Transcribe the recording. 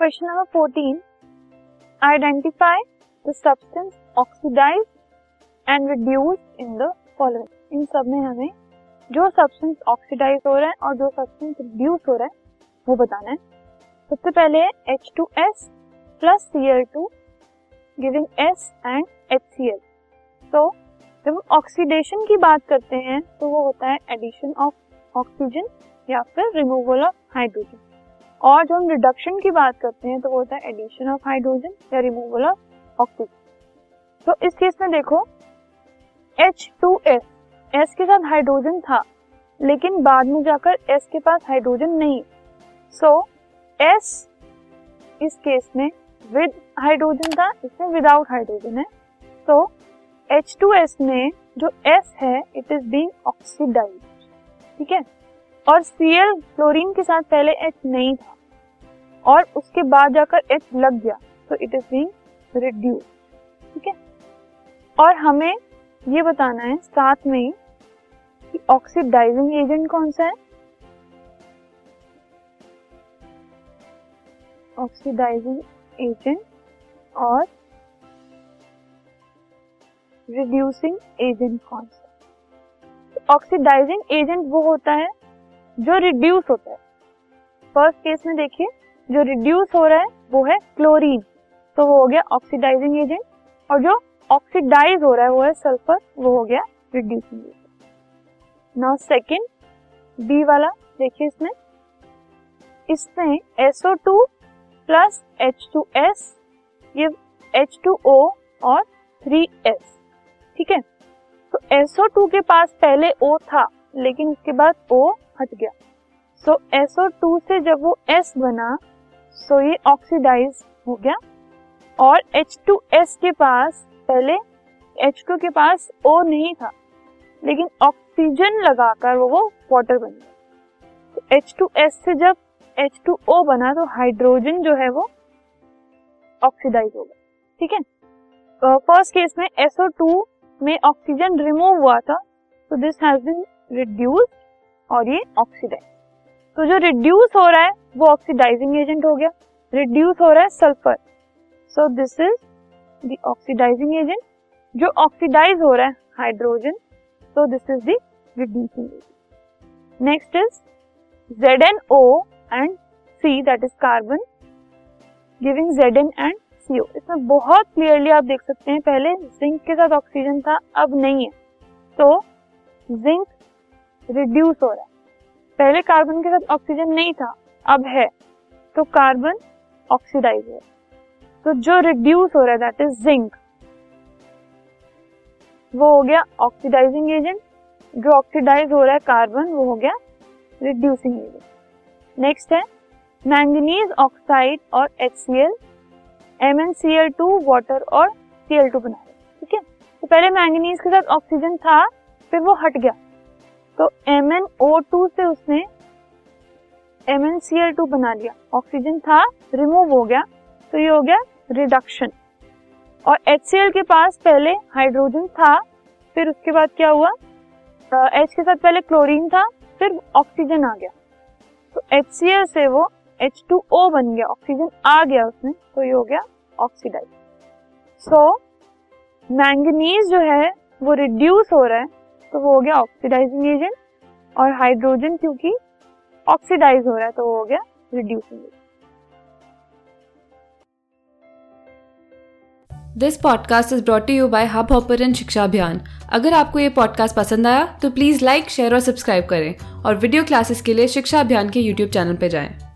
Question number fourteen identify the substance oxidise and reduce in the following इन सब में हमें जो सब्सटेंस ऑक्सीडाइज हो रहा है और जो सब्सटेंस रिड्यूस हो रहा है, वो बताना है। सबसे पहले है H two S plus C L two giving S and H C L तो जब हम ऑक्सीडेशन की बात करते हैं तो वो होता है एडिशन ऑफ़ ऑक्सीजन या फिर रिमूवल ऑफ़ हाइड्रोजन और जब हम रिडक्शन की बात करते हैं तो वो होता है एडिशन ऑफ़ हाइड्रोजन या रिमूवल ऑफ़ ऑक्सीजन तो इस केस में देखो एच टू एस एस के साथ हाइड्रोजन था, लेकिन बाद में जाकर एस के पास हाइड्रोजन नहीं. सो एस इस केस में विद हाइड्रोजन था इसमें विदाउट हाइड्रोजन है. तो एच टू एस में जो एस है इट इज़ बीइंग ऑक्सीडाइज ठीक है? और सीएल क्लोरीन के साथ पहले एच नहीं था। और उसके बाद जाकर एच लग गया। तो इट इज़ बीइंग रिड्यूस ठीक है? और हमें ये बताना है साथ में कि ऑक्सीडाइजिंग एजेंट कौन सा है? ऑक्सीडाइजिंग एजेंट और रिड्यूसिंग एजेंट कौन सा ऑक्सीडाइजिंग एजेंट वो होता है जो रिड्यूस होता है। फ़र्स्ट केस में देखिए, जो रिड्यूस हो रहा है, वो है क्लोरीन तो वो हो गया ऑक्सीडाइजिंग एजेंट और जो ऑक्सीडाइज हो रहा है, वो है सल्फ़र वो हो गया reducing agent now second B वाला, देखिए इसमें। इसमें SO2 plus H2S give H2O और 3S ठीक है? तो SO2 के पास पहले O था, लेकिन उसके बाद O हट गया। सो so, SO2 से जब वो S बना सो so ये ऑक्सीडाइज हो गया। और H2S के पास पहले H2 के पास O नहीं था लेकिन ऑक्सीजन लगाकर वो वो वाटर बन गया। तो H2S से जब H2O बना तो हाइड्रोजन जो है वो ऑक्सीडाइज हो गया। ठीक है? फ़र्स्ट केस में SO2 में ऑक्सीजन रिमूव हुआ था तो दिस हैज़ बीन रिड्यूस्ड और ये ऑक्सीडाइज तो जो रिड्यूस हो रहा है, वो ऑक्सीडाइजिंग एजेंट हो गया. रिड्यूस हो रहा है sulphur so this is the oxidising agent जो ऑक्सीडाइज हो रहा है hydrogen so this is the reducing agent next is Z N O and C that is carbon giving Z N and CO इसमें बहुत clearly आप देख सकते हैं, पहले जिंक के साथ ऑक्सीजन था, अब नहीं है. तो जिंक रिड्यूस हो रहा है। पहले कार्बन के साथ ऑक्सीजन नहीं था, अब है। तो कार्बन ऑक्सीडाइज है तो जो रिड्यूस हो रहा है दैट इज़ जिंक वो हो गया ऑक्सीडाइजिंग एजेंट जो ऑक्सीडाइज हो रहा है कार्बन वो हो गया रिड्यूसिंग एजेंट नेक्स्ट है मैंगनीज ऑक्साइड और H C L M N C L two water और सी एल टू बना रहे ठीक है? तो पहले मैंगनीज के साथ ऑक्सीजन था, फिर वो हट गया। तो एम एन ओ टू से उसने M N C L two बना लिया। ऑक्सीजन था रिमूव हो गया। तो ये हो गया रिडक्शन और एच सी एल के पास पहले हाइड्रोजन था, फिर उसके बाद क्या हुआ? एच के साथ पहले क्लोरीन था, फिर ऑक्सीजन आ गया। तो एच सी एल से वो एच टू ओ बन गया ऑक्सीजन आ गया उसमें तो ये हो गया ऑक्सीडाइज सो मैंगनीज जो है, वो रिड्यूस हो रहा है। तो वो हो गया ऑक्सीडाइजिंग एजेंट और हाइड्रोजन क्योंकि ऑक्सीडाइज हो रहा है तो वो हो गया reducing agent this podcast is brought you by Hubhopper शिक्षा अभियान अगर आपको ये पॉडकास्ट पसंद आया तो प्लीज़ लाइक शेयर और सब्सक्राइब करें और वीडियो क्लासेस के लिए शिक्षा अभियान के यूट्यूब चैनल पर जाएँ।